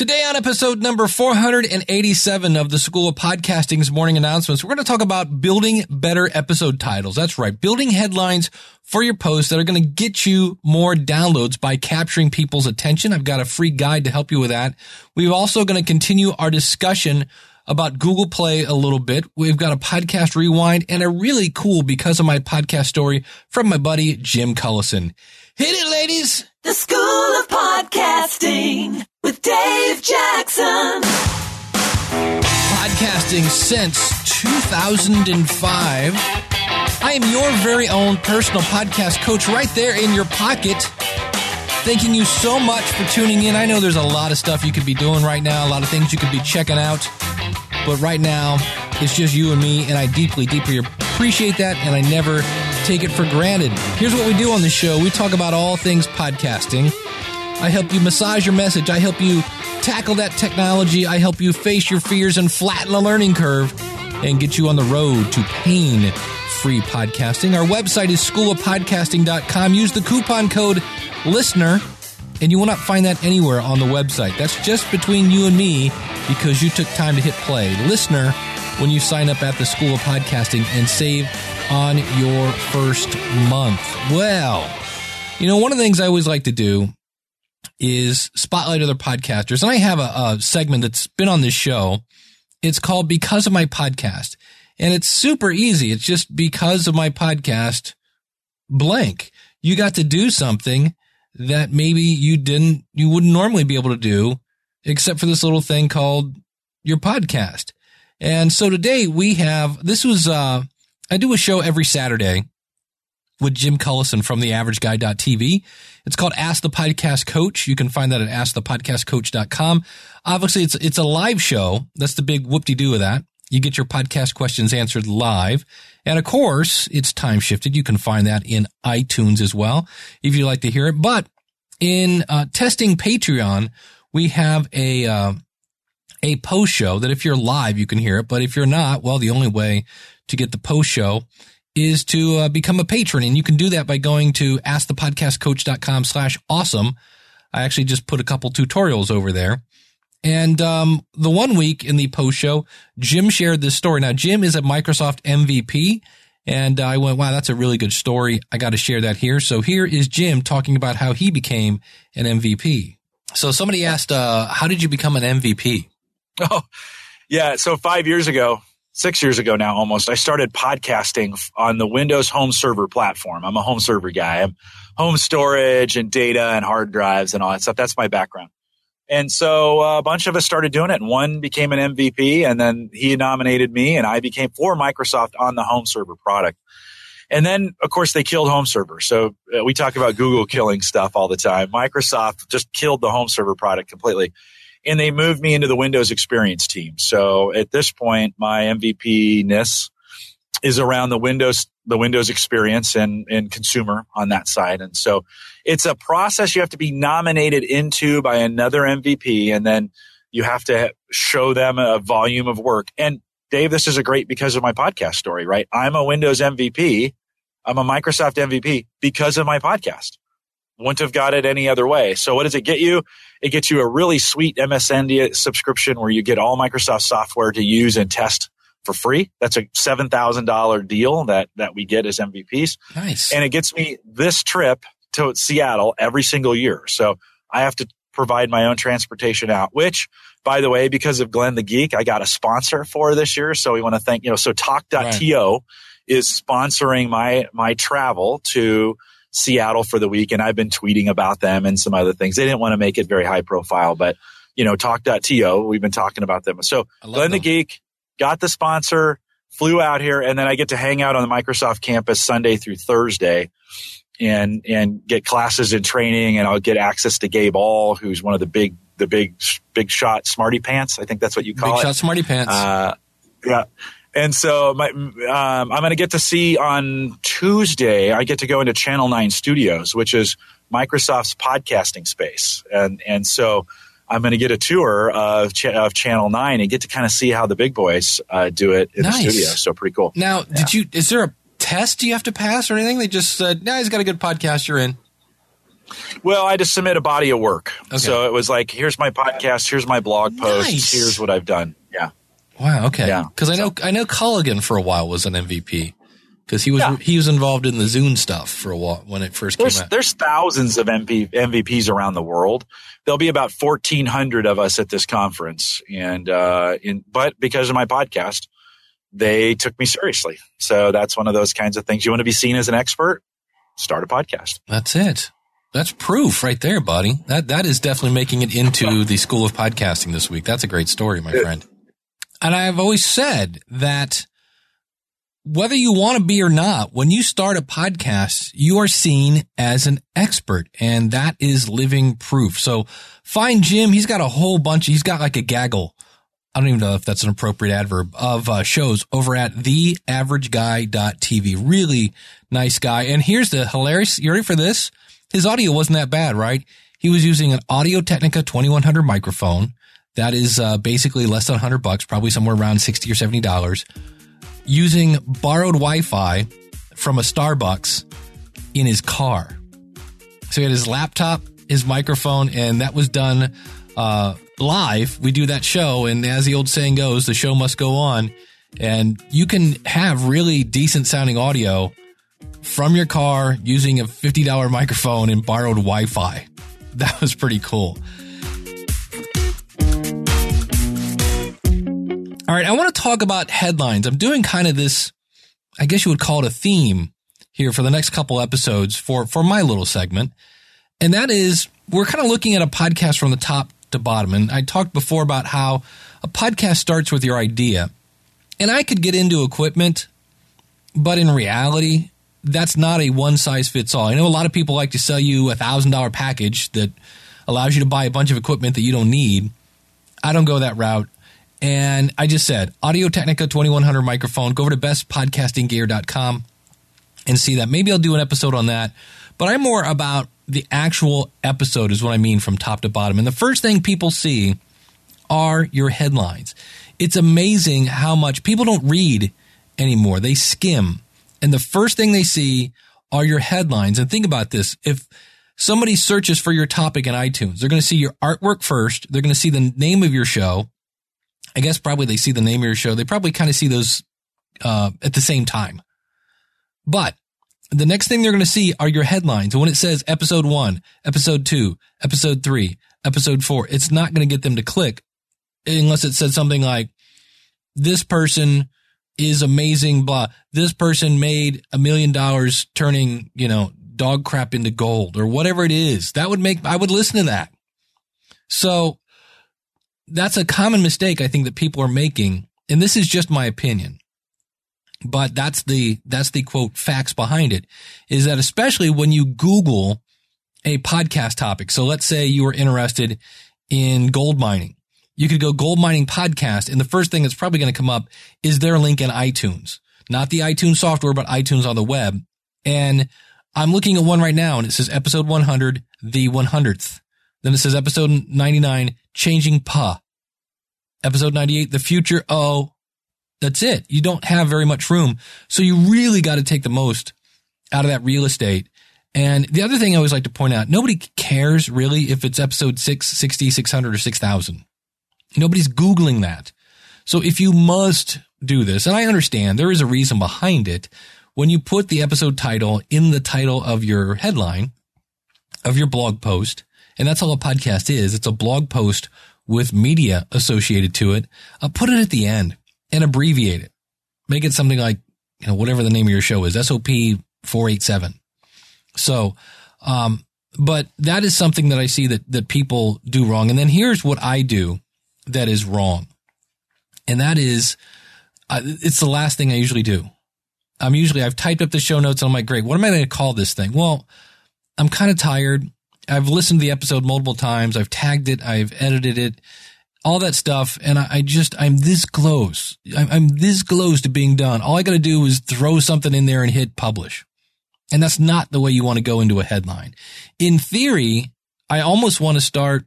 Today on episode number 487 of the School of Podcasting's morning announcements, we're going to talk about building better episode titles. That's right. Building headlines for your posts that are going to get you more downloads by capturing people's attention. I've got a free guide to help you with that. We're also going to continue our discussion about Google Play a little bit. We've got a podcast rewind and a really cool because of my podcast story from my buddy Jim Collison. Hit it, ladies! The School of Podcasting with Dave Jackson. Podcasting since 2005. I am your very own personal podcast coach right there in your pocket. Thanking you so much for tuning in. I know there's a lot of stuff you could be doing right now, a lot of things you could be checking out. But right now, it's just you and me, and I deeply, deeply appreciate that, and I never take it for granted. Here's what we do on the show we talk about all things podcasting. I help you massage your message, I help you tackle that technology, I help you face your fears and flatten the learning curve and get you on the road to pain free podcasting. Our website is schoolofpodcasting.com. Use the coupon code LISTENER, and you will not find that anywhere on the website. That's just between you and me because you took time to hit play. Listener, when you sign up at the School of Podcasting and save on your first month. Well, you know, one of the things I always like to do is spotlight other podcasters. And I have a, a segment that's been on this show. It's called Because of My Podcast. And it's super easy. It's just because of my podcast blank. You got to do something that maybe you didn't, you wouldn't normally be able to do except for this little thing called your podcast. And so today we have, this was, uh, I do a show every Saturday with Jim Collison from the average guy.tv. It's called Ask the Podcast Coach. You can find that at askthepodcastcoach.com. Obviously, it's, it's a live show. That's the big whoop-de-doo of that. You get your podcast questions answered live. And of course, it's time shifted. You can find that in iTunes as well if you'd like to hear it. But in uh, testing Patreon, we have a, uh, a post show that if you're live, you can hear it. But if you're not, well, the only way to get the post show is to uh, become a patron. And you can do that by going to askthepodcastcoach.com slash awesome. I actually just put a couple tutorials over there. And um, the one week in the post show, Jim shared this story. Now, Jim is a Microsoft MVP. And I went, wow, that's a really good story. I got to share that here. So here is Jim talking about how he became an MVP. So somebody asked, uh, how did you become an MVP? Oh, yeah. So five years ago, six years ago now almost, I started podcasting on the Windows home server platform. I'm a home server guy. I'm home storage and data and hard drives and all that stuff. That's my background. And so uh, a bunch of us started doing it, and one became an MVP, and then he nominated me, and I became for Microsoft on the home server product. And then, of course, they killed home server. So uh, we talk about Google killing stuff all the time. Microsoft just killed the home server product completely and they moved me into the Windows experience team. So at this point, my MVP ness is around the Windows, the Windows experience and, and consumer on that side. And so it's a process you have to be nominated into by another MVP and then you have to show them a volume of work. And Dave, this is a great because of my podcast story, right? I'm a Windows MVP. I'm a Microsoft MVP because of my podcast wouldn't have got it any other way. So what does it get you? It gets you a really sweet MSDN subscription where you get all Microsoft software to use and test for free. That's a $7,000 deal that, that we get as MVPs. Nice. And it gets me this trip to Seattle every single year. So I have to provide my own transportation out, which by the way, because of Glenn the Geek, I got a sponsor for this year. So we want to thank, you know, so talk.to right. is sponsoring my, my travel to Seattle for the week, and I've been tweeting about them and some other things. They didn't want to make it very high profile, but you know, talk.to, we've been talking about them. So Glenn the Geek got the sponsor, flew out here, and then I get to hang out on the Microsoft campus Sunday through Thursday and and get classes and training and I'll get access to Gabe Aul, who's one of the big the big big shot smarty pants. I think that's what you call big it. Big shot smarty pants. Uh, yeah. And so my, um, I'm going to get to see on Tuesday, I get to go into Channel 9 Studios, which is Microsoft's podcasting space. And, and so I'm going to get a tour of, Ch- of Channel 9 and get to kind of see how the big boys uh, do it in nice. the studio. So pretty cool. Now, yeah. did you, is there a test you have to pass or anything? They just said, nah, he's got a good podcast, you're in. Well, I just submit a body of work. Okay. So it was like, here's my podcast, here's my blog post, Nice. here's what I've done. Wow. Okay. Yeah. Because I know I know Colligan for a while was an MVP because he was Yeah. he was involved in the Zune stuff for a while when it first There's came out. there's thousands of MP, MVPs around the world. There'll be about 1,400 of us at this conference, and uh, in but because of my podcast, they took me seriously. So that's one of those kinds of things. You want to be seen as an expert? Start a podcast. That's it. That's proof right there, buddy. That that is definitely making it into the School of Podcasting this week. That's a great story, my friend. And I've always said that whether you want to be or not, when you start a podcast, you are seen as an expert and that is living proof. So find Jim. He's got a whole bunch. He's got like a gaggle. I don't even know if that's an appropriate adverb of uh, shows over at theaverageguy.tv. Really nice guy. And here's the hilarious. You ready for this? His audio wasn't that bad, right? He was using an Audio Technica 2100 microphone. That is uh, basically less than 100 bucks, probably somewhere around 60 or 70 dollars. Using borrowed Wi-Fi from a Starbucks in his car. So he had his laptop, his microphone, and that was done uh, live. We do that show, and as the old saying goes, the show must go on. And you can have really decent sounding audio from your car using a $50 microphone and borrowed Wi Fi. That was pretty cool. All right, I want to talk about headlines. I'm doing kind of this, I guess you would call it a theme here for the next couple episodes for, for my little segment. And that is, we're kind of looking at a podcast from the top to bottom. And I talked before about how a podcast starts with your idea. And I could get into equipment, but in reality, that's not a one size fits all. I know a lot of people like to sell you a thousand dollar package that allows you to buy a bunch of equipment that you don't need. I don't go that route. And I just said Audio Technica 2100 microphone. Go over to bestpodcastinggear.com and see that. Maybe I'll do an episode on that. But I'm more about the actual episode, is what I mean from top to bottom. And the first thing people see are your headlines. It's amazing how much people don't read anymore, they skim. And the first thing they see are your headlines. And think about this if somebody searches for your topic in iTunes, they're going to see your artwork first, they're going to see the name of your show. I guess probably they see the name of your show. They probably kind of see those uh, at the same time. But the next thing they're going to see are your headlines. When it says episode one, episode two, episode three, episode four, it's not going to get them to click unless it says something like, this person is amazing, blah. This person made a million dollars turning, you know, dog crap into gold or whatever it is. That would make, I would listen to that. So that's a common mistake I think that people are making. And this is just my opinion but that's the that's the quote facts behind it is that especially when you google a podcast topic. So let's say you were interested in gold mining. You could go gold mining podcast and the first thing that's probably going to come up is their link in itunes. Not the itunes software but itunes on the web. And i'm looking at one right now and it says episode 100 the 100th then it says episode 99 changing pa episode 98 the future oh that's it. You don't have very much room. So you really got to take the most out of that real estate. And the other thing I always like to point out, nobody cares really if it's episode 6, 60, 600 or 6000. Nobody's Googling that. So if you must do this, and I understand there is a reason behind it, when you put the episode title in the title of your headline of your blog post, and that's all a podcast is, it's a blog post with media associated to it, put it at the end and abbreviate it. Make it something like, you know, whatever the name of your show is, SOP 487. So, um, but that is something that I see that, that people do wrong. And then here's what I do that is wrong. And that is, uh, it's the last thing I usually do. I'm usually, I've typed up the show notes and I'm like, great, what am I going to call this thing? Well, I'm kind of tired. I've listened to the episode multiple times. I've tagged it. I've edited it all that stuff. And I, I just, I'm this close. I'm, I'm this close to being done. All I got to do is throw something in there and hit publish. And that's not the way you want to go into a headline. In theory, I almost want to start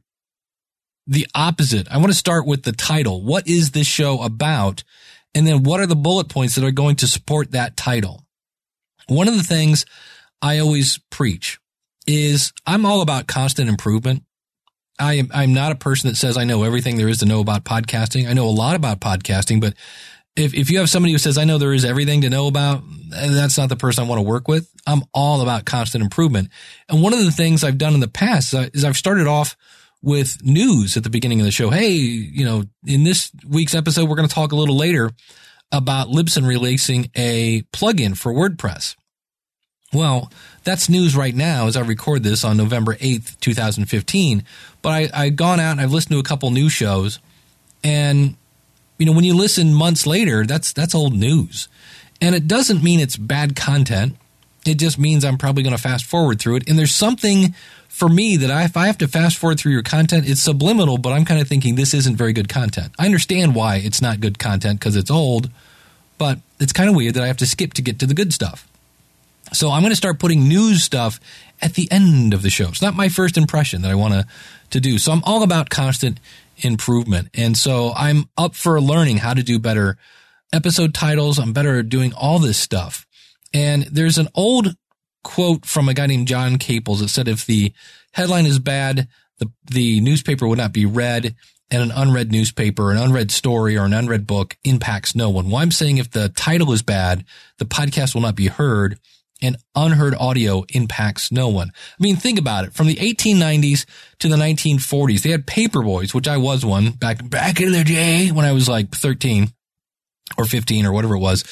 the opposite. I want to start with the title. What is this show about? And then what are the bullet points that are going to support that title? One of the things I always preach is I'm all about constant improvement. I am, I'm not a person that says I know everything there is to know about podcasting. I know a lot about podcasting, but if, if you have somebody who says, I know there is everything to know about, eh, that's not the person I want to work with. I'm all about constant improvement. And one of the things I've done in the past is I've started off with news at the beginning of the show. Hey, you know, in this week's episode, we're going to talk a little later about Libsyn releasing a plugin for WordPress. Well, that's news right now as I record this on November 8th, 2015. But I, I've gone out and I've listened to a couple new shows and you know, when you listen months later, that's that's old news. And it doesn't mean it's bad content. It just means I'm probably going to fast forward through it. And there's something for me that I, if I have to fast forward through your content, it's subliminal, but I'm kind of thinking this isn't very good content. I understand why it's not good content because it's old, but it's kind of weird that I have to skip to get to the good stuff. So I'm going to start putting news stuff at the end of the show. It's not my first impression that I want to, to do. So I'm all about constant improvement. And so I'm up for learning how to do better episode titles. I'm better at doing all this stuff. And there's an old quote from a guy named John Caples that said if the headline is bad, the, the newspaper would not be read and an unread newspaper, an unread story or an unread book impacts no one. Well, I'm saying if the title is bad, the podcast will not be heard and unheard audio impacts no one. I mean, think about it. From the 1890s to the 1940s, they had paper boys, which I was one back, back in the day when I was like 13 or 15 or whatever it was.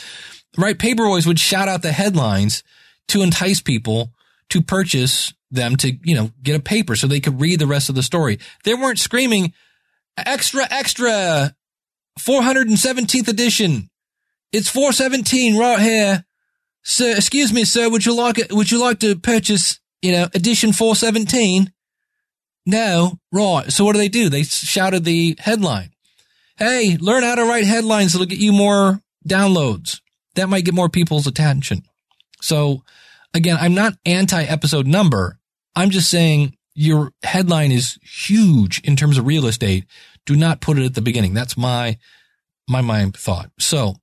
Right? Paper boys would shout out the headlines to entice people to purchase them to, you know, get a paper so they could read the rest of the story. They weren't screaming extra, extra 417th edition. It's 417 right here Sir, excuse me, sir, would you like it? Would you like to purchase, you know, edition 417? No. Right. So what do they do? They shouted the headline. Hey, learn how to write headlines that'll get you more downloads. That might get more people's attention. So again, I'm not anti episode number. I'm just saying your headline is huge in terms of real estate. Do not put it at the beginning. That's my, my mind thought. So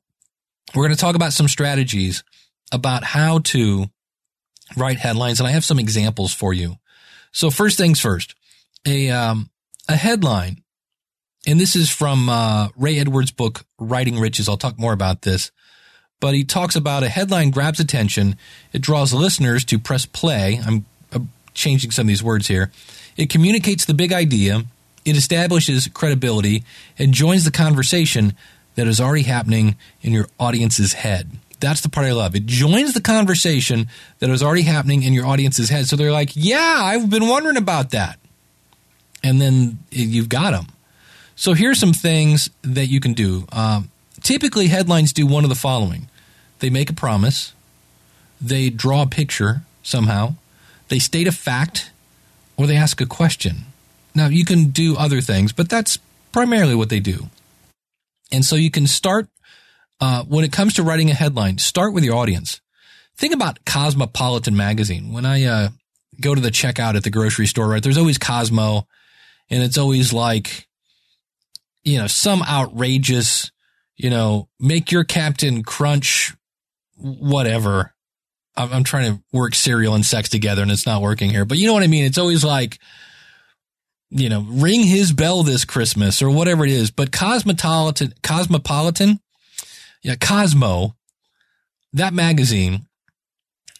we're going to talk about some strategies about how to write headlines, and I have some examples for you. So first things first, a um, a headline, and this is from uh, Ray Edwards' book Writing Riches. I'll talk more about this, but he talks about a headline grabs attention, it draws listeners to press play. I'm, I'm changing some of these words here. It communicates the big idea. It establishes credibility and joins the conversation that is already happening in your audience's head. That's the part I love. It joins the conversation that was already happening in your audience's head. So they're like, yeah, I've been wondering about that. And then you've got them. So here's some things that you can do. Um, typically, headlines do one of the following they make a promise, they draw a picture somehow, they state a fact, or they ask a question. Now, you can do other things, but that's primarily what they do. And so you can start uh, when it comes to writing a headline, start with your audience. Think about Cosmopolitan magazine. When I uh, go to the checkout at the grocery store, right, there's always Cosmo, and it's always like, you know, some outrageous, you know, make your captain crunch, whatever. I'm, I'm trying to work cereal and sex together, and it's not working here. But you know what I mean? It's always like, you know, ring his bell this Christmas or whatever it is. But Cosmopolitan, Cosmopolitan yeah, Cosmo, that magazine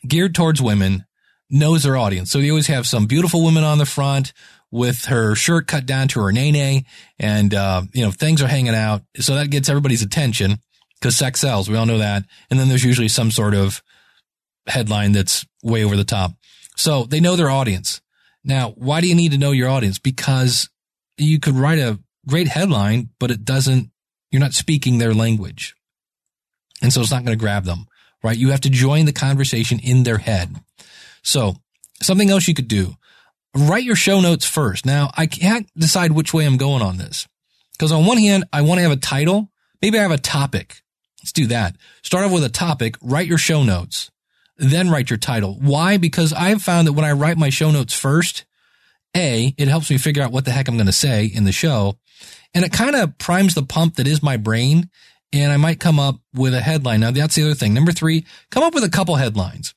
geared towards women knows their audience. So they always have some beautiful woman on the front with her shirt cut down to her nene and, uh, you know, things are hanging out. So that gets everybody's attention because sex sells. We all know that. And then there's usually some sort of headline that's way over the top. So they know their audience. Now, why do you need to know your audience? Because you could write a great headline, but it doesn't, you're not speaking their language. And so it's not going to grab them, right? You have to join the conversation in their head. So something else you could do, write your show notes first. Now I can't decide which way I'm going on this because on one hand, I want to have a title. Maybe I have a topic. Let's do that. Start off with a topic, write your show notes, then write your title. Why? Because I've found that when I write my show notes first, A, it helps me figure out what the heck I'm going to say in the show. And it kind of primes the pump that is my brain and I might come up with a headline. Now that's the other thing. Number three, come up with a couple headlines.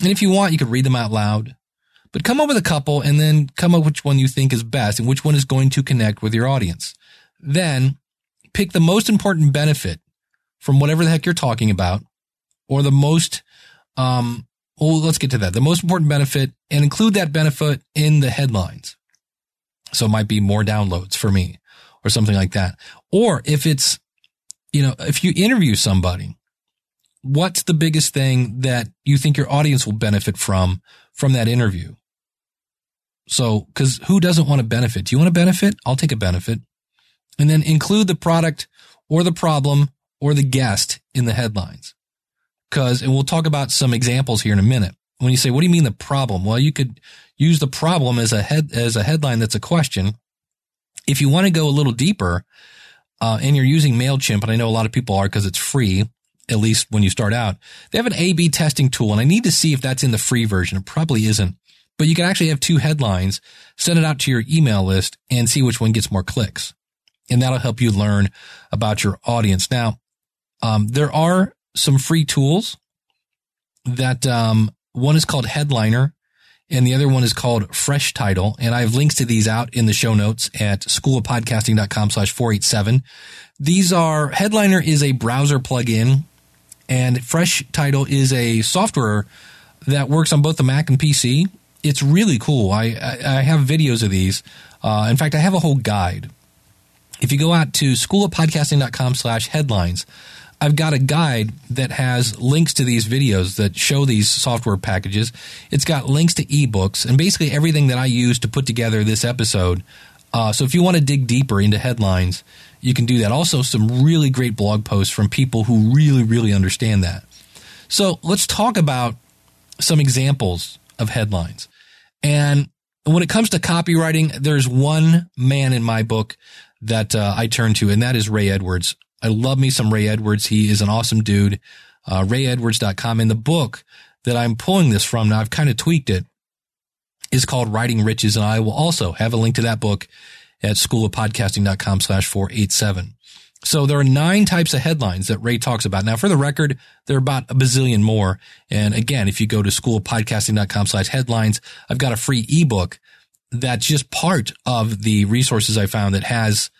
And if you want, you could read them out loud. but come up with a couple and then come up which one you think is best and which one is going to connect with your audience. Then pick the most important benefit from whatever the heck you're talking about or the most, um, well, let's get to that. The most important benefit and include that benefit in the headlines. So it might be more downloads for me or something like that. Or if it's, you know, if you interview somebody, what's the biggest thing that you think your audience will benefit from from that interview? So, cause who doesn't want to benefit? Do you want to benefit? I'll take a benefit and then include the product or the problem or the guest in the headlines. Cause, and we'll talk about some examples here in a minute. When you say, what do you mean the problem? Well, you could use the problem as a head, as a headline that's a question. If you want to go a little deeper, uh, and you're using MailChimp, and I know a lot of people are because it's free, at least when you start out, they have an A B testing tool. And I need to see if that's in the free version. It probably isn't, but you can actually have two headlines, send it out to your email list and see which one gets more clicks. And that'll help you learn about your audience. Now, um, there are some free tools that, um, one is called Headliner and the other one is called Fresh Title. And I have links to these out in the show notes at schoolofpodcasting.com slash 487. These are, Headliner is a browser plugin and Fresh Title is a software that works on both the Mac and PC. It's really cool. I, I, I have videos of these. Uh, in fact, I have a whole guide. If you go out to schoolofpodcasting.com slash headlines, I've got a guide that has links to these videos that show these software packages. It's got links to ebooks and basically everything that I use to put together this episode. Uh, so if you want to dig deeper into headlines, you can do that. Also, some really great blog posts from people who really, really understand that. So let's talk about some examples of headlines. And when it comes to copywriting, there's one man in my book that uh, I turn to, and that is Ray Edwards. I love me some Ray Edwards. He is an awesome dude. Uh, RayEdwards.com. And the book that I'm pulling this from, now I've kind of tweaked it, is called Writing Riches. And I will also have a link to that book at schoolofpodcasting.com slash 487. So there are nine types of headlines that Ray talks about. Now, for the record, there are about a bazillion more. And again, if you go to schoolofpodcasting.com slash headlines, I've got a free ebook that's just part of the resources I found that has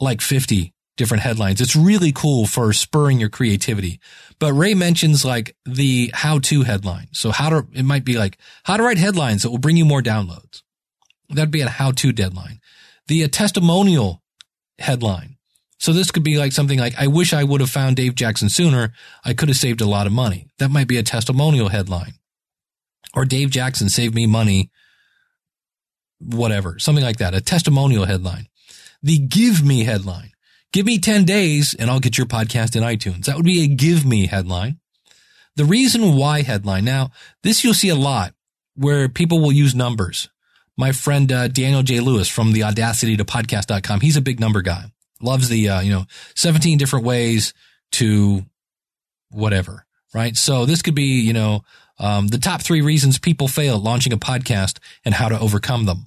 like 50 different headlines. It's really cool for spurring your creativity. But Ray mentions like the how to headline. So how to, it might be like how to write headlines that will bring you more downloads. That'd be a how to deadline. The uh, testimonial headline. So this could be like something like, I wish I would have found Dave Jackson sooner. I could have saved a lot of money. That might be a testimonial headline. Or Dave Jackson saved me money. Whatever. Something like that. A testimonial headline. The give me headline. Give me 10 days and I'll get your podcast in iTunes. That would be a give me headline. The reason why headline. Now, this you'll see a lot where people will use numbers. My friend uh, Daniel J. Lewis from the audacity to podcast.com, he's a big number guy. Loves the, uh, you know, 17 different ways to whatever, right? So this could be, you know, um, the top three reasons people fail launching a podcast and how to overcome them.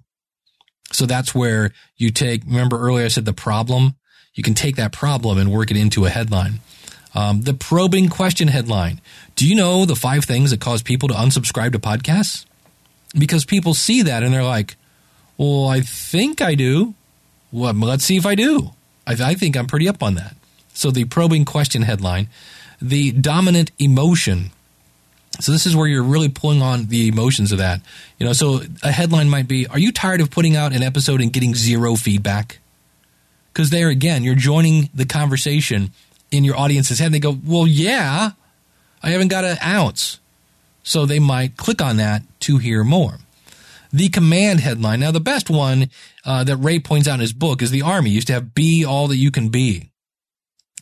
So that's where you take, remember earlier I said the problem you can take that problem and work it into a headline. Um, the probing question headline. Do you know the five things that cause people to unsubscribe to podcasts? Because people see that and they're like, well, I think I do. Well, let's see if I do. I, I think I'm pretty up on that. So the probing question headline, the dominant emotion. So this is where you're really pulling on the emotions of that. You know, so a headline might be, are you tired of putting out an episode and getting zero feedback? Because there again, you're joining the conversation in your audience's head. They go, well, yeah, I haven't got an ounce. So they might click on that to hear more. The command headline. Now, the best one uh, that Ray points out in his book is the Army used to have be all that you can be.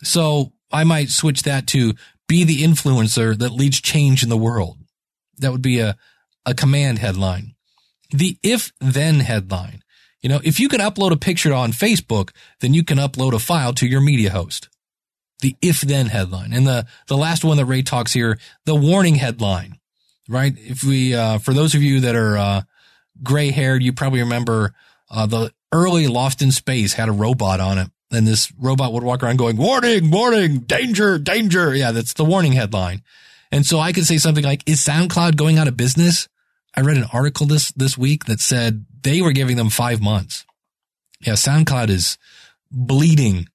So I might switch that to be the influencer that leads change in the world. That would be a, a command headline. The if then headline. You know, if you can upload a picture on Facebook, then you can upload a file to your media host. The if then headline. And the, the last one that Ray talks here, the warning headline, right? If we, uh, for those of you that are, uh, gray haired, you probably remember, uh, the early Lost in Space had a robot on it. And this robot would walk around going, warning, warning, danger, danger. Yeah, that's the warning headline. And so I could say something like, is SoundCloud going out of business? I read an article this, this week that said they were giving them five months. Yeah. SoundCloud is bleeding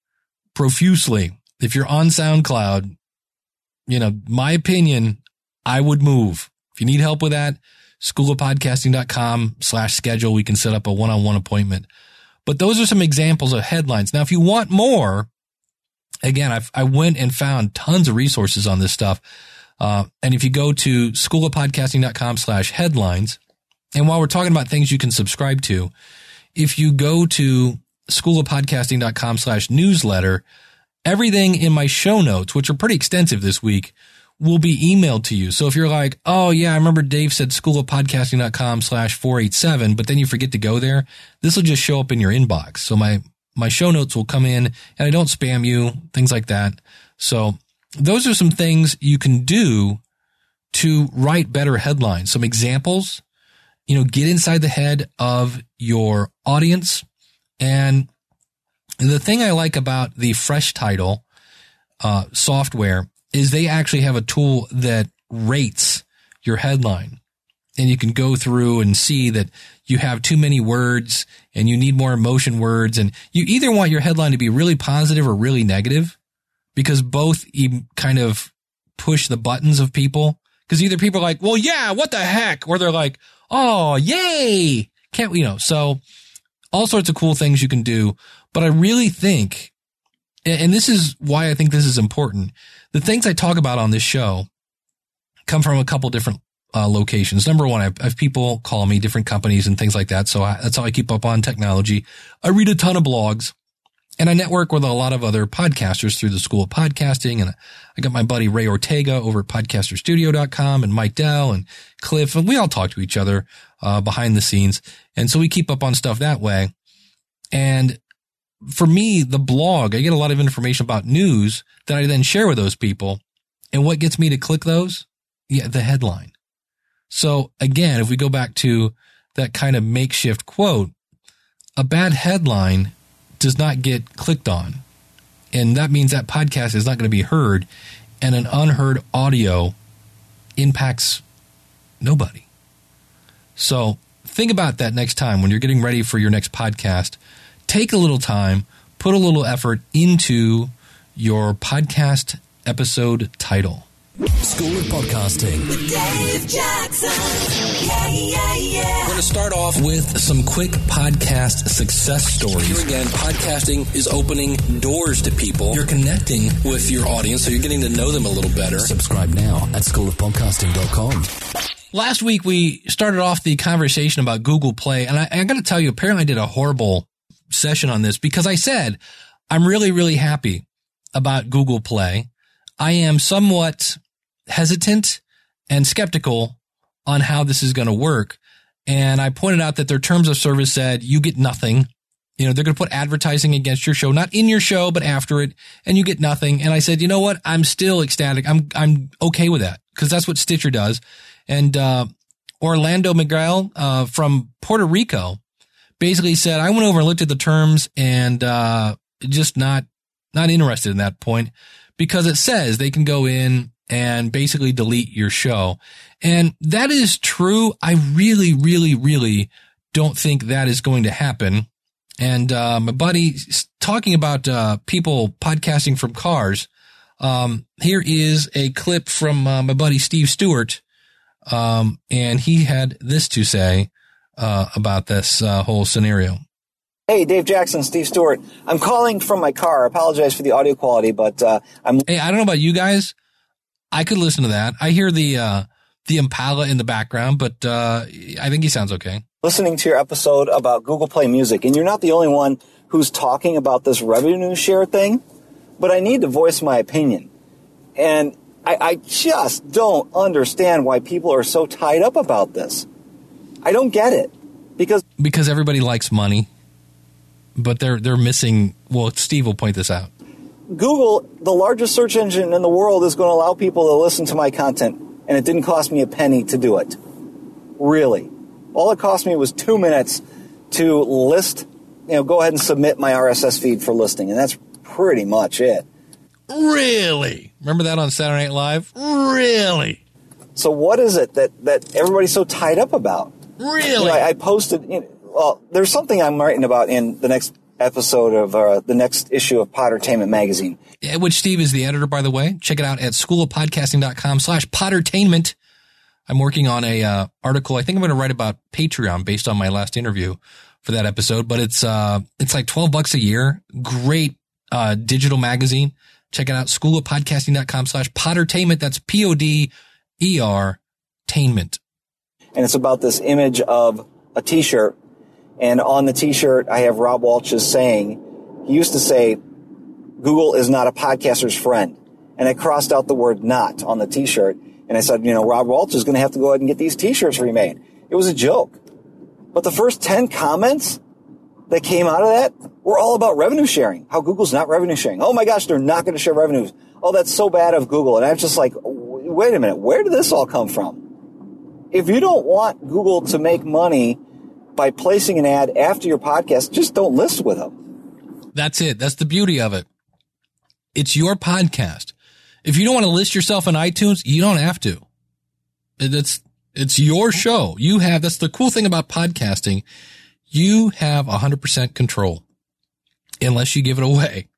profusely. If you're on SoundCloud, you know, my opinion, I would move. If you need help with that, schoolofpodcasting.com slash schedule. We can set up a one-on-one appointment. But those are some examples of headlines. Now, if you want more, again, I've, I went and found tons of resources on this stuff. Uh, and if you go to schoolofpodcasting.com slash headlines, and while we're talking about things you can subscribe to, if you go to schoolofpodcasting.com slash newsletter, everything in my show notes, which are pretty extensive this week, will be emailed to you. So if you're like, oh yeah, I remember Dave said schoolofpodcasting.com slash 487, but then you forget to go there, this will just show up in your inbox. So my, my show notes will come in and I don't spam you, things like that. So those are some things you can do to write better headlines. Some examples, you know, get inside the head of your audience. And the thing I like about the fresh title, uh, software is they actually have a tool that rates your headline and you can go through and see that you have too many words and you need more emotion words and you either want your headline to be really positive or really negative because both kind of push the buttons of people. Cause either people are like, well, yeah, what the heck? Or they're like, oh, yay. Can't you know, so all sorts of cool things you can do. But I really think, and this is why I think this is important. The things I talk about on this show come from a couple different uh, locations. Number one, I have, I have, people call me different companies and things like that. So I, that's how I keep up on technology. I read a ton of blogs. And I network with a lot of other podcasters through the School of Podcasting. And I got my buddy Ray Ortega over at podcasterstudio.com and Mike Dell and Cliff. And we all talk to each other, uh, behind the scenes. And so we keep up on stuff that way. And for me, the blog, I get a lot of information about news that I then share with those people. And what gets me to click those? Yeah, the headline. So again, if we go back to that kind of makeshift quote, a bad headline does not get clicked on. And that means that podcast is not going to be heard and an unheard audio impacts nobody. So think about that next time when you're getting ready for your next podcast. Take a little time, put a little effort into your podcast episode title. School of Podcasting with Dave Jackson. Yeah, yeah, yeah. We're going to start off with some quick podcast success stories. Here again, podcasting is opening doors to people. You're connecting with your audience, so you're getting to know them a little better. Subscribe now at schoolofpodcasting.com. Last week, we started off the conversation about Google Play, and I, I got to tell you, apparently I did a horrible session on this because I said, I'm really, really happy about Google Play. I am somewhat hesitant and skeptical on how this is going to work. And I pointed out that their terms of service said you get nothing. You know, they're going to put advertising against your show, not in your show, but after it, and you get nothing. And I said, you know what? I'm still ecstatic. I'm, I'm okay with that because that's what Stitcher does. And, uh, Orlando Miguel, uh, from Puerto Rico basically said, I went over and looked at the terms and, uh, just not, not interested in that point because it says they can go in and basically delete your show. And that is true. I really, really, really don't think that is going to happen. And uh, my buddy talking about uh, people podcasting from cars. Um, here is a clip from uh, my buddy Steve Stewart, um, and he had this to say uh, about this uh, whole scenario. Hey, Dave Jackson, Steve Stewart. I'm calling from my car. I apologize for the audio quality, but uh, I'm. Hey, I don't know about you guys. I could listen to that. I hear the uh, the Impala in the background, but uh, I think he sounds okay. Listening to your episode about Google Play Music, and you're not the only one who's talking about this revenue share thing, but I need to voice my opinion. And I, I just don't understand why people are so tied up about this. I don't get it because because everybody likes money, but they're they're missing. Well, Steve will point this out. Google, the largest search engine in the world, is going to allow people to listen to my content, and it didn't cost me a penny to do it. Really. All it cost me was two minutes to list, you know, go ahead and submit my RSS feed for listing, and that's pretty much it. Really? Remember that on Saturday Night Live? Really? So what is it that, that everybody's so tied up about? Really? You know, I, I posted, you know, well, there's something I'm writing about in the next episode of uh, the next issue of Podertainment magazine. Yeah, which Steve is the editor, by the way. Check it out at schoolofpodcasting.com slash podertainment. I'm working on a uh, article. I think I'm going to write about Patreon based on my last interview for that episode, but it's, uh, it's like 12 bucks a year. Great, uh, digital magazine. Check it out. Schoolofpodcasting.com slash podertainment. That's P-O-D-E-R tainment. And it's about this image of a t-shirt. And on the t-shirt, I have Rob Walsh's saying, he used to say, Google is not a podcaster's friend. And I crossed out the word not on the t-shirt. And I said, you know, Rob Walsh is going to have to go ahead and get these t-shirts remade. It was a joke. But the first 10 comments that came out of that were all about revenue sharing. How Google's not revenue sharing. Oh my gosh, they're not going to share revenues. Oh, that's so bad of Google. And I was just like, wait a minute, where did this all come from? If you don't want Google to make money by placing an ad after your podcast, just don't list with them. That's it. That's the beauty of it. It's your podcast. If you don't want to list yourself in iTunes, you don't have to. It's, it's your show. You have, that's the cool thing about podcasting. You have 100% control unless you give it away.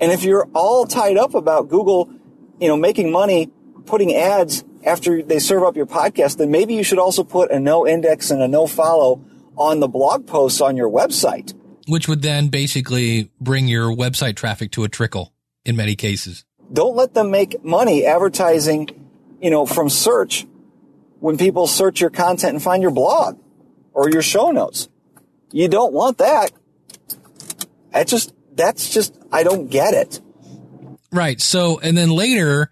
And if you're all tied up about Google, you know, making money, putting ads after they serve up your podcast, then maybe you should also put a no index and a no follow on the blog posts on your website. Which would then basically bring your website traffic to a trickle in many cases. Don't let them make money advertising, you know, from search when people search your content and find your blog or your show notes. You don't want that. I just, that's just, I don't get it. Right. So, and then later,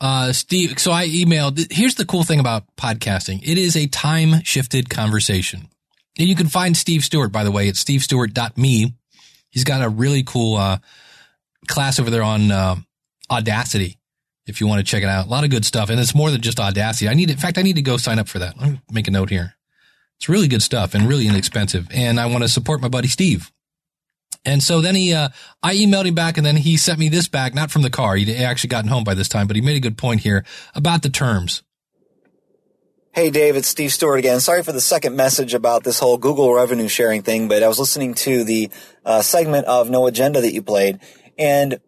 uh, Steve, so I emailed, here's the cool thing about podcasting. It is a time shifted conversation. And you can find Steve Stewart, by the way, at stevestewart.me. He's got a really cool, uh, class over there on, uh, Audacity. If you want to check it out, a lot of good stuff. And it's more than just Audacity. I need, in fact, I need to go sign up for that. Let me make a note here. It's really good stuff and really inexpensive. And I want to support my buddy Steve. And so then he, uh, I emailed him back and then he sent me this back, not from the car. He'd actually gotten home by this time, but he made a good point here about the terms. Hey, Dave, it's Steve Stewart again. Sorry for the second message about this whole Google revenue sharing thing, but I was listening to the uh, segment of No Agenda that you played, and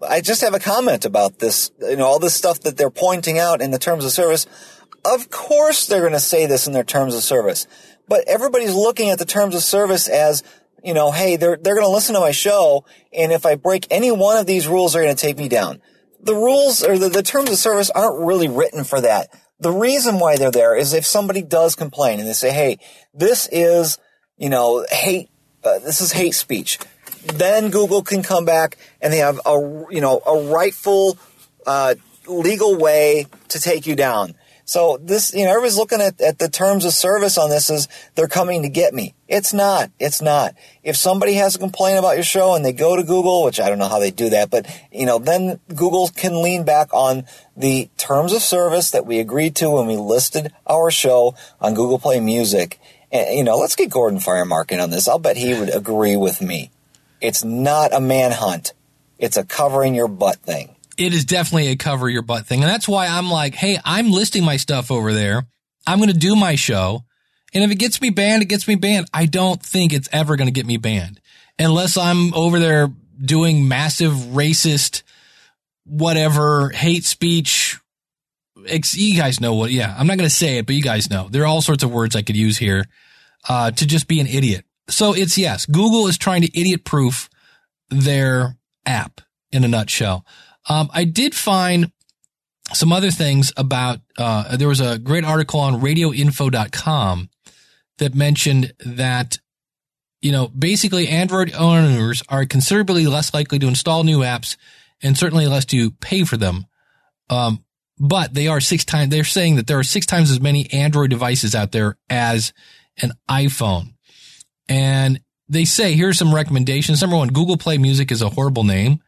I just have a comment about this. You know, all this stuff that they're pointing out in the terms of service. Of course, they're going to say this in their terms of service, but everybody's looking at the terms of service as you know, hey, they're, they're going to listen to my show. And if I break any one of these rules, they're going to take me down. The rules or the, the terms of service aren't really written for that. The reason why they're there is if somebody does complain and they say, hey, this is, you know, hate, uh, this is hate speech. Then Google can come back and they have a, you know, a rightful, uh, legal way to take you down. So this, you know, everybody's looking at, at the terms of service on this as they're coming to get me. It's not. It's not. If somebody has a complaint about your show and they go to Google, which I don't know how they do that, but, you know, then Google can lean back on the terms of service that we agreed to when we listed our show on Google Play Music. And, you know, let's get Gordon Firemark on this. I'll bet he would agree with me. It's not a manhunt. It's a covering your butt thing it is definitely a cover your butt thing. And that's why I'm like, Hey, I'm listing my stuff over there. I'm going to do my show. And if it gets me banned, it gets me banned. I don't think it's ever going to get me banned unless I'm over there doing massive racist, whatever hate speech. You guys know what, yeah, I'm not going to say it, but you guys know there are all sorts of words I could use here, uh, to just be an idiot. So it's yes, Google is trying to idiot proof their app in a nutshell. Um, I did find some other things about, uh, there was a great article on radioinfo.com that mentioned that, you know, basically Android owners are considerably less likely to install new apps and certainly less to pay for them. Um, but they are six times, they're saying that there are six times as many Android devices out there as an iPhone. And they say, here's some recommendations. Number one, Google Play Music is a horrible name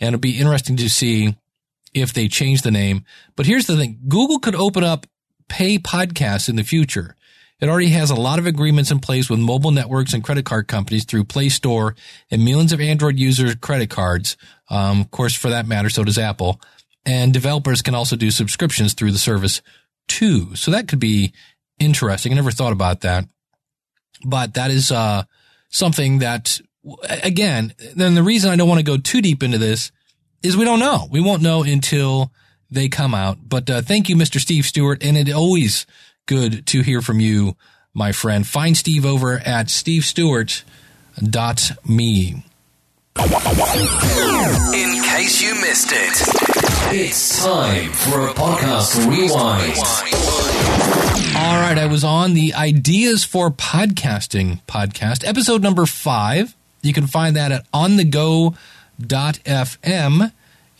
and it'll be interesting to see if they change the name. But here's the thing. Google could open up pay podcasts in the future. It already has a lot of agreements in place with mobile networks and credit card companies through Play Store and millions of Android users credit cards. Um, of course, for that matter, so does Apple. And developers can also do subscriptions through the service too. So that could be interesting. I never thought about that, but that is, uh, something that again, then the reason I don't want to go too deep into this is we don't know. We won't know until they come out. But, uh, thank you, Mr. Steve Stewart. And it's always good to hear from you, my friend. Find Steve over at stevestewart.me. In case you missed it, it's time for a podcast rewind. All right. I was on the Ideas for Podcasting podcast, episode number five. You can find that at onthego.fm.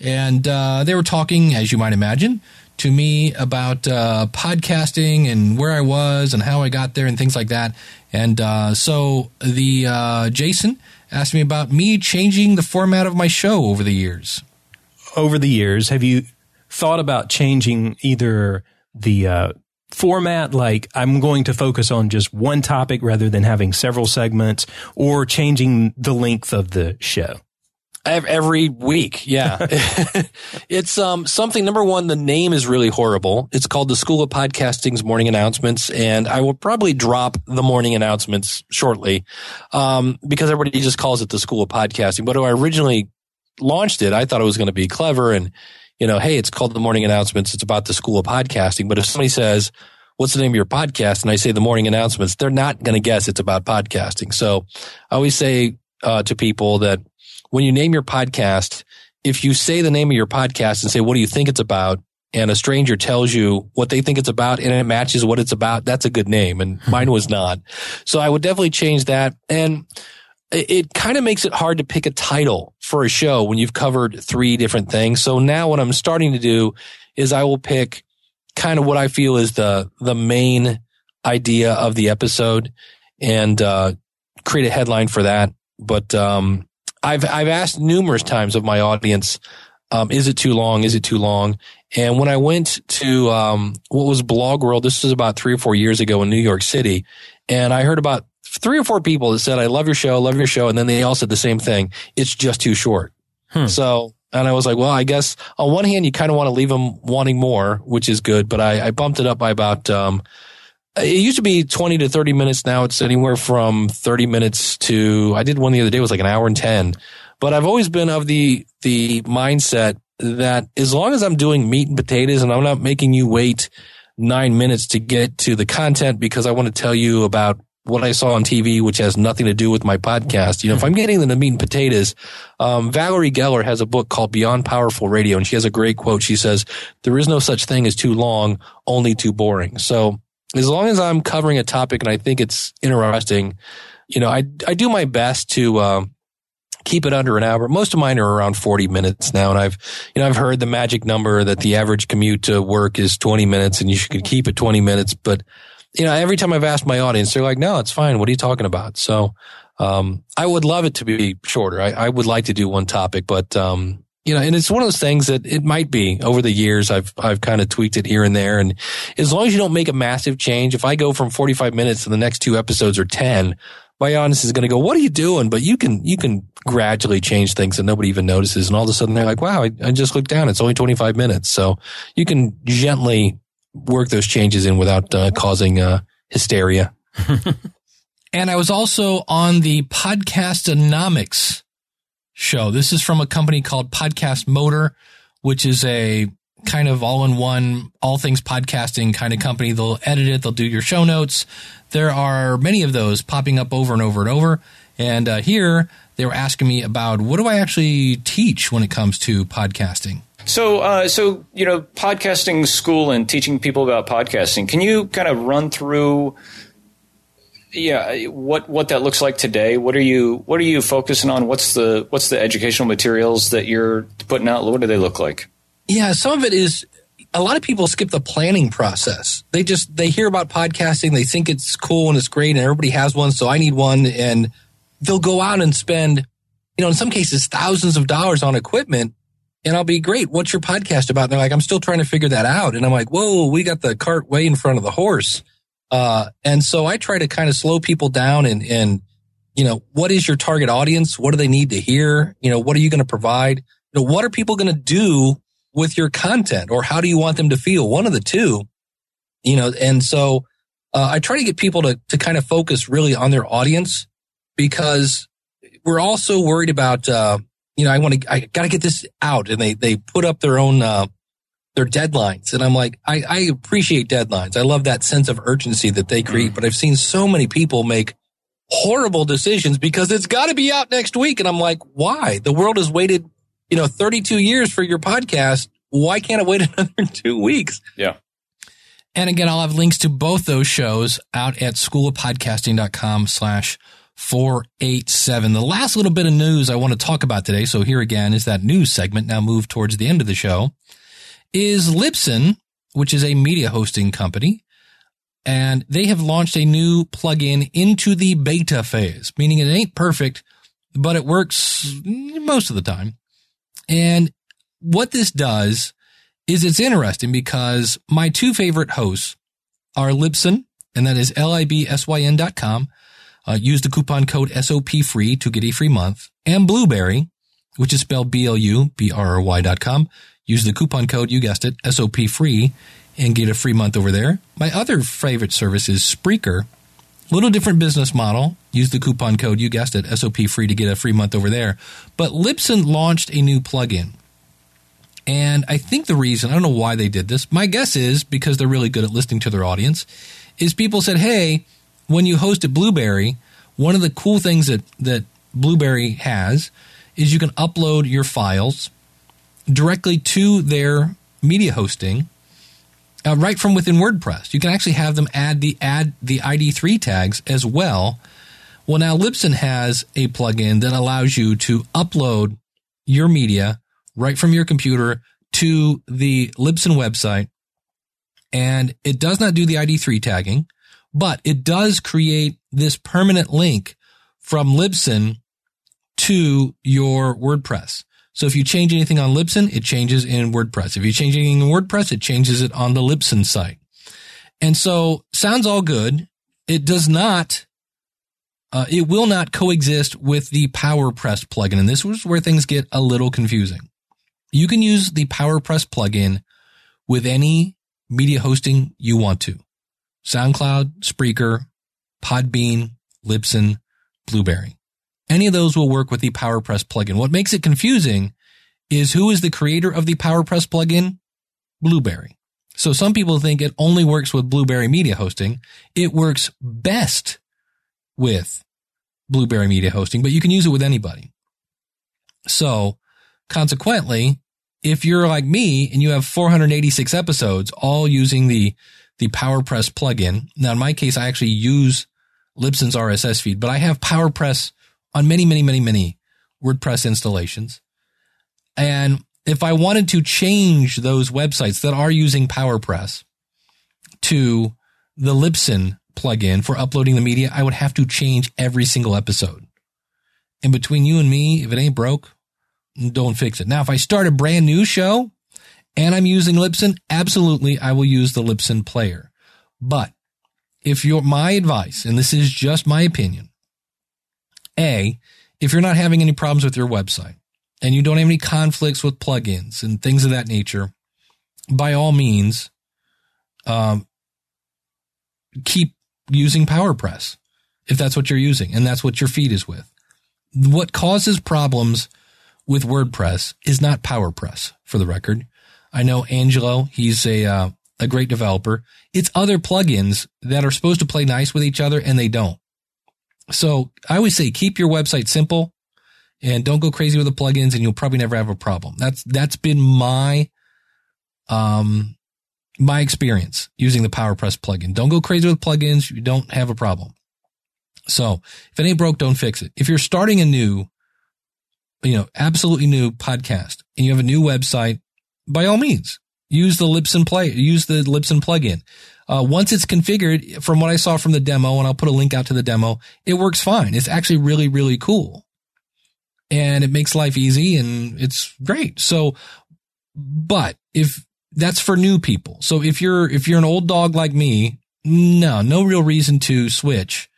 And uh, they were talking, as you might imagine, to me about uh, podcasting and where I was and how I got there and things like that. And uh, so the uh, Jason asked me about me changing the format of my show over the years. Over the years, have you thought about changing either the uh, format, like I'm going to focus on just one topic rather than having several segments, or changing the length of the show? every week. Yeah. it's um, something, number one, the name is really horrible. It's called the School of Podcasting's Morning Announcements. And I will probably drop the morning announcements shortly um, because everybody just calls it the School of Podcasting. But when I originally launched it, I thought it was going to be clever and, you know, hey, it's called the morning announcements. It's about the School of Podcasting. But if somebody says, what's the name of your podcast? And I say the morning announcements, they're not going to guess it's about podcasting. So I always say uh, to people that when you name your podcast, if you say the name of your podcast and say, what do you think it's about? And a stranger tells you what they think it's about and it matches what it's about, that's a good name. And mine was not. So I would definitely change that. And it, kind of makes it hard to pick a title for a show when you've covered three different things. So now what I'm starting to do is I will pick kind of what I feel is the, the main idea of the episode and, uh, create a headline for that. But, um, I've I've asked numerous times of my audience, um, is it too long? Is it too long? And when I went to um, what was Blog World, this was about three or four years ago in New York City, and I heard about three or four people that said, "I love your show, love your show," and then they all said the same thing: it's just too short. Hmm. So. And I was like, well, I guess on one hand, you kind of want to leave them wanting more, which is good, but I, I bumped it up by about, um, it used to be 20 to 30 minutes. Now it's anywhere from 30 minutes to, I did one the other day, it was like an hour and 10. But I've always been of the, the mindset that as long as I'm doing meat and potatoes and I'm not making you wait nine minutes to get to the content because I want to tell you about what I saw on TV, which has nothing to do with my podcast. You know, if I'm getting the meat and potatoes, um, Valerie Geller has a book called Beyond Powerful Radio, and she has a great quote. She says, there is no such thing as too long, only too boring. So as long as I'm covering a topic and I think it's interesting, you know, I, I do my best to, um, keep it under an hour. Most of mine are around 40 minutes now. And I've, you know, I've heard the magic number that the average commute to work is 20 minutes and you should keep it 20 minutes. But, you know, every time I've asked my audience, they're like, no, it's fine. What are you talking about? So, um, I would love it to be shorter. I, I would like to do one topic, but, um, you know, and it's one of those things that it might be over the years. I've, I've kind of tweaked it here and there. And as long as you don't make a massive change, if I go from 45 minutes to the next two episodes or 10, my audience is going to go, what are you doing? But you can, you can gradually change things and nobody even notices. And all of a sudden they're like, wow, I, I just looked down. It's only 25 minutes. So you can gently work those changes in without uh, causing uh, hysteria. and I was also on the Podcastonomics show. This is from a company called Podcast Motor, which is a kind of all in one, all things podcasting kind of company. They'll edit it. They'll do your show notes. There are many of those popping up over and over and over. And uh, here they were asking me about what do I actually teach when it comes to podcasting? So, uh, so you know, podcasting school and teaching people about podcasting. Can you kind of run through yeah what what that looks like today? What are you what are you focusing on? What's the what's the educational materials that you're putting out? What do they look like? Yeah some of it is a lot of people skip the planning process. They just they hear about podcasting they think it's cool and it's great and everybody has one so i need one and they'll go out and spend you know in some cases thousands of dollars on equipment and I'll be great. What's your podcast about? And they're like, I'm still trying to figure that out. And I'm like, whoa, we got the cart way in front of the horse. Uh, and so I try to kind of slow people down and, and, you know, what is your target audience? What do they need to hear? You know, what are you going to provide? You know, what are people going to do with your content or how do you want them to feel? One of the two. you know, and so uh, I try to get people to to kind of focus really on their audience because we're also worried about uh, you know I want to I got to get this out, and they they put up their own uh, their deadlines, and I'm like I, I appreciate deadlines. I love that sense of urgency that they create, but I've seen so many people make horrible decisions because it's got to be out next week, and I'm like, why? The world has waited you know 32 years for your podcast. Why can't I wait another two weeks? Yeah. And again, I'll have links to both those shows out at schoolofpodcasting.com slash 487. The last little bit of news I want to talk about today, so here again is that news segment, now move towards the end of the show, is Libsyn, which is a media hosting company. And they have launched a new plugin into the beta phase, meaning it ain't perfect, but it works most of the time. And what this does is it's interesting because my two favorite hosts are Libsyn, and that is L-I-B-S-Y-N dot com. Uh, use the coupon code SOP free to get a free month and Blubrry, which is spelled B-L-U-B-R-R-Y dot com. Use the coupon code, you guessed it, SOP free and get a free month over there. My other favorite service is Spreaker. Little different business model. Use the coupon code, you guessed it, SOP free to get a free month over there. But Libsyn launched a new plugin. And I think the reason, I don't know why they did this, my guess is because they're really good at listening to their audience, is people said, hey, when you host at Blubrry, one of the cool things that, that Blubrry has is you can upload your files directly to their media hosting uh, right from within WordPress. You can actually have them add the add the ID3 tags as well. Well, now Libsyn has a plugin that allows you to upload your media right from your computer to the Libsyn website. And it does not do the ID3 tagging, but it does create this permanent link from Libsyn to your WordPress. So if you change anything on Libsyn, it changes in WordPress. If you change anything in WordPress, it changes it on the Libsyn site. And so sounds all good. It does not, uh, it will not coexist with the PowerPress plugin. And this was where things get a little confusing. You can use the PowerPress plugin with any media hosting you want to. SoundCloud, Spreaker, Podbean, Libsyn, Blubrry. Any of those will work with the PowerPress plugin. What makes it confusing is who is the creator of the PowerPress plugin? Blubrry. So some people think it only works with Blubrry media hosting. It works best with Blubrry media hosting, but you can use it with anybody. So consequently, if you're like me and you have 486 episodes all using the, the PowerPress plugin. Now in my case, I actually use Libsyn's RSS feed, but I have PowerPress on many, many, many, many WordPress installations. And if I wanted to change those websites that are using PowerPress to the Libsyn plugin for uploading the media, I would have to change every single episode. And between you and me, if it ain't broke, don't fix it. Now, if I start a brand new show and I'm using Libsyn, absolutely I will use the Libsyn player. But if you're my advice, and this is just my opinion, A, if you're not having any problems with your website and you don't have any conflicts with plugins and things of that nature, by all means, um, keep using PowerPress if that's what you're using and that's what your feed is with. What causes problems with WordPress is not PowerPress for the record. I know Angelo, he's a, uh, a great developer. It's other plugins that are supposed to play nice with each other and they don't. So I always say keep your website simple and don't go crazy with the plugins and you'll probably never have a problem. That's, that's been my, um, my experience using the PowerPress plugin. Don't go crazy with plugins. You don't have a problem. So if it ain't broke, don't fix it. If you're starting a new, you know, absolutely new podcast and you have a new website, by all means, use the Libsyn play, use the Libsyn plugin. Uh, once it's configured, from what I saw from the demo, and I'll put a link out to the demo, it works fine. It's actually really, really cool. And it makes life easy and it's great. So, but if that's for new people. So if you're, if you're an old dog like me, no, no real reason to switch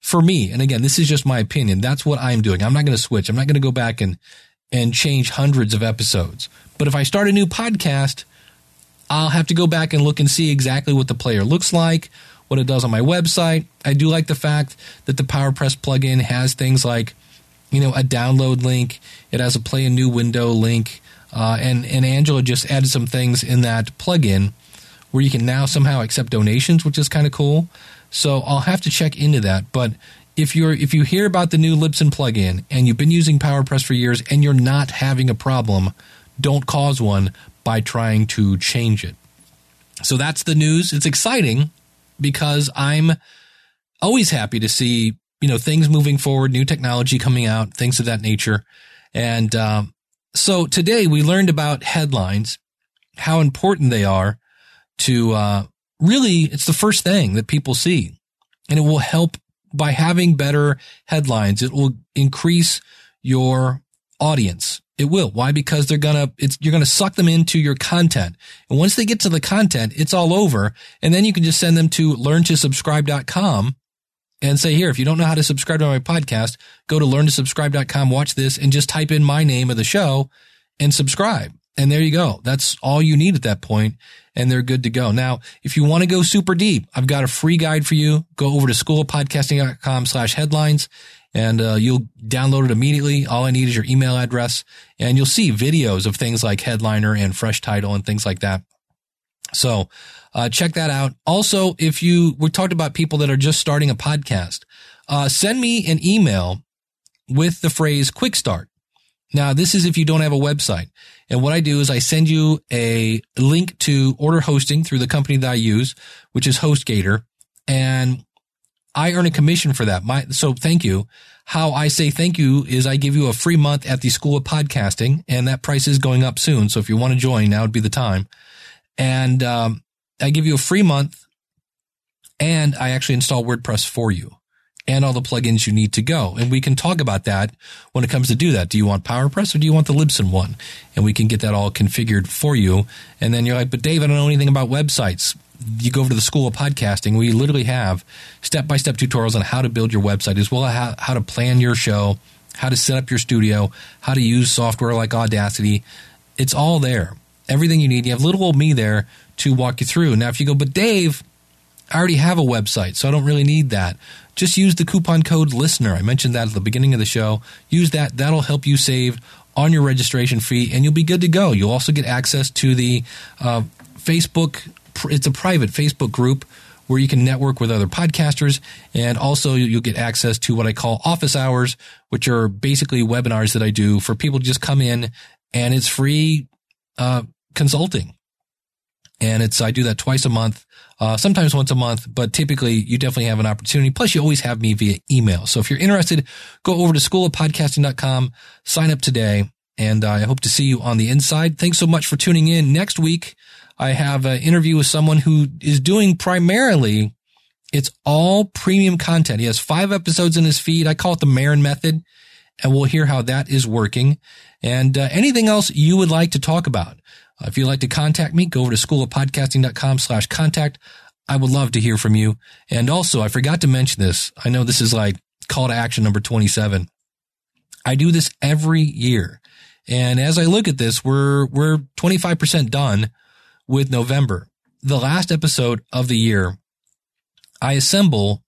for me. And again, this is just my opinion. That's what I'm doing. I'm not going to switch. I'm not going to go back and, and change hundreds of episodes. But if I start a new podcast, I'll have to go back and look and see exactly what the player looks like, what it does on my website. I do like the fact that the PowerPress plugin has things like, you know, a download link. It has a play a new window link. Uh, and, and Angelo just added some things in that plugin where you can now somehow accept donations, which is kind of cool. So I'll have to check into that. But if you're if you hear about the new Libsyn plugin and you've been using PowerPress for years and you're not having a problem, don't cause one by trying to change it. So that's the news. It's exciting because I'm always happy to see you know things moving forward, new technology coming out, things of that nature. And um, so today we learned about headlines, how important they are to uh, really. It's the first thing that people see, and it will help by having better headlines. It will increase your audience. It will. Why? Because they're gonna, it's, you're gonna suck them into your content. And once they get to the content, it's all over. And then you can just send them to learntosubscribe.com and say, here, if you don't know how to subscribe to my podcast, go to learntosubscribe.com, watch this and just type in my name of the show and subscribe. And there you go. That's all you need at that point, and they're good to go. Now, if you want to go super deep, I've got a free guide for you. Go over to schoolpodcasting.com slash headlines and uh, you'll download it immediately. All I need is your email address and you'll see videos of things like headliner and fresh title and things like that. So, uh, check that out. Also, if you, we talked about people that are just starting a podcast, uh, send me an email with the phrase quick start. Now, this is if you don't have a website. And what I do is I send you a link to order hosting through the company that I use, which is HostGator. And I earn a commission for that. My, so thank you. How I say thank you is I give you a free month at the School of Podcasting and that price is going up soon. So if you want to join, now would be the time. And, um, I give you a free month and I actually install WordPress for you and all the plugins you need to go. And we can talk about that when it comes to do that. Do you want PowerPress or do you want the Libsyn one? And we can get that all configured for you. And then you're like, but Dave, I don't know anything about websites. You go over to the School of Podcasting. We literally have step by step tutorials on how to build your website as well as how, how to plan your show, how to set up your studio, how to use software like Audacity. It's all there. Everything you need. You have little old me there to walk you through. Now, if you go, but Dave, I already have a website, so I don't really need that just use the coupon code listener. I mentioned that at the beginning of the show. Use that. That'll help you save on your registration fee and you'll be good to go. You'll also get access to the uh, Facebook. It's a private Facebook group where you can network with other podcasters and also you'll get access to what I call office hours, which are basically webinars that I do for people to just come in and it's free, uh, consulting. And it's, I do that twice a month uh, sometimes once a month, but typically you definitely have an opportunity. Plus, you always have me via email. So if you're interested, go over to schoolofpodcasting.com, sign up today, and I hope to see you on the inside. Thanks so much for tuning in. Next week, I have an interview with someone who is doing primarily, it's all premium content. He has five episodes in his feed. I call it the Marin method, and we'll hear how that is working. And uh, anything else you would like to talk about. Uh, if you'd like to contact me, go over to schoolofpodcasting.com slash contact. I would love to hear from you. And also, I forgot to mention this. I know this is like call to action number 27. I do this every year. And as I look at this, we're, we're 25% done with November. The last episode of the year, I assemble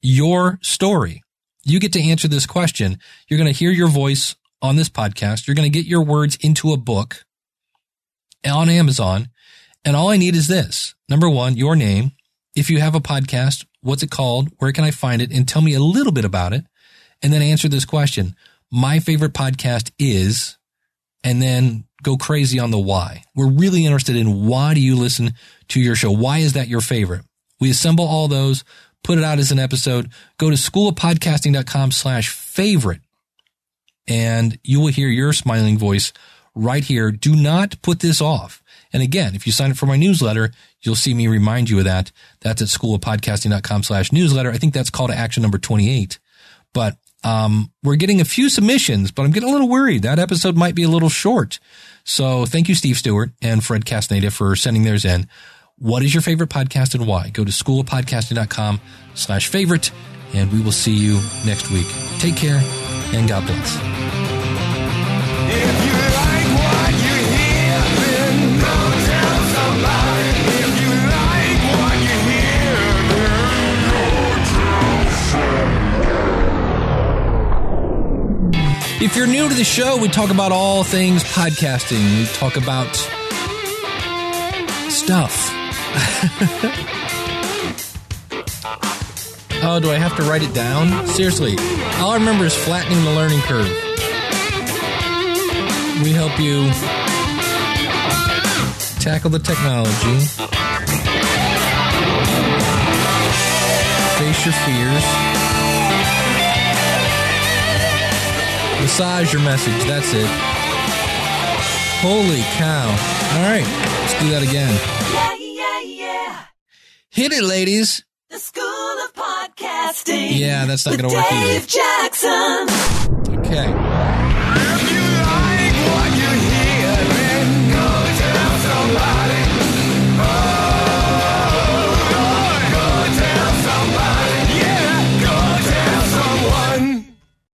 your story. You get to answer this question. You're going to hear your voice on this podcast. You're going to get your words into a book on Amazon. And all I need is this. Number one, your name. If you have a podcast, what's it called? Where can I find it? And tell me a little bit about it. And then answer this question. My favorite podcast is, and then go crazy on the why. We're really interested in why do you listen to your show? Why is that your favorite? We assemble all those, put it out as an episode. Go to schoolofpodcasting.com slash favorite and you will hear your smiling voice right here. Do not put this off. And again, if you sign up for my newsletter, you'll see me remind you of that. That's at schoolofpodcasting.com slash newsletter. I think that's call to action number 28. But, um, we're getting a few submissions, but I'm getting a little worried. That episode might be a little short. So thank you, Steve Stewart and Fred Castaneda for sending theirs in. What is your favorite podcast and why? Go to schoolofpodcasting.com slash favorite and we will see you next week. Take care and God bless. You're new to the show, we talk about all things podcasting. We talk about stuff. oh, do I have to write it down? Seriously, all I remember is flattening the learning curve. We help you tackle the technology, face your fears, massage your message. That's it. Holy cow. All right, let's do that again. Yeah, yeah, yeah. Hit it, ladies. The School of Podcasting. Yeah, that's not gonna work either. Dave Jackson.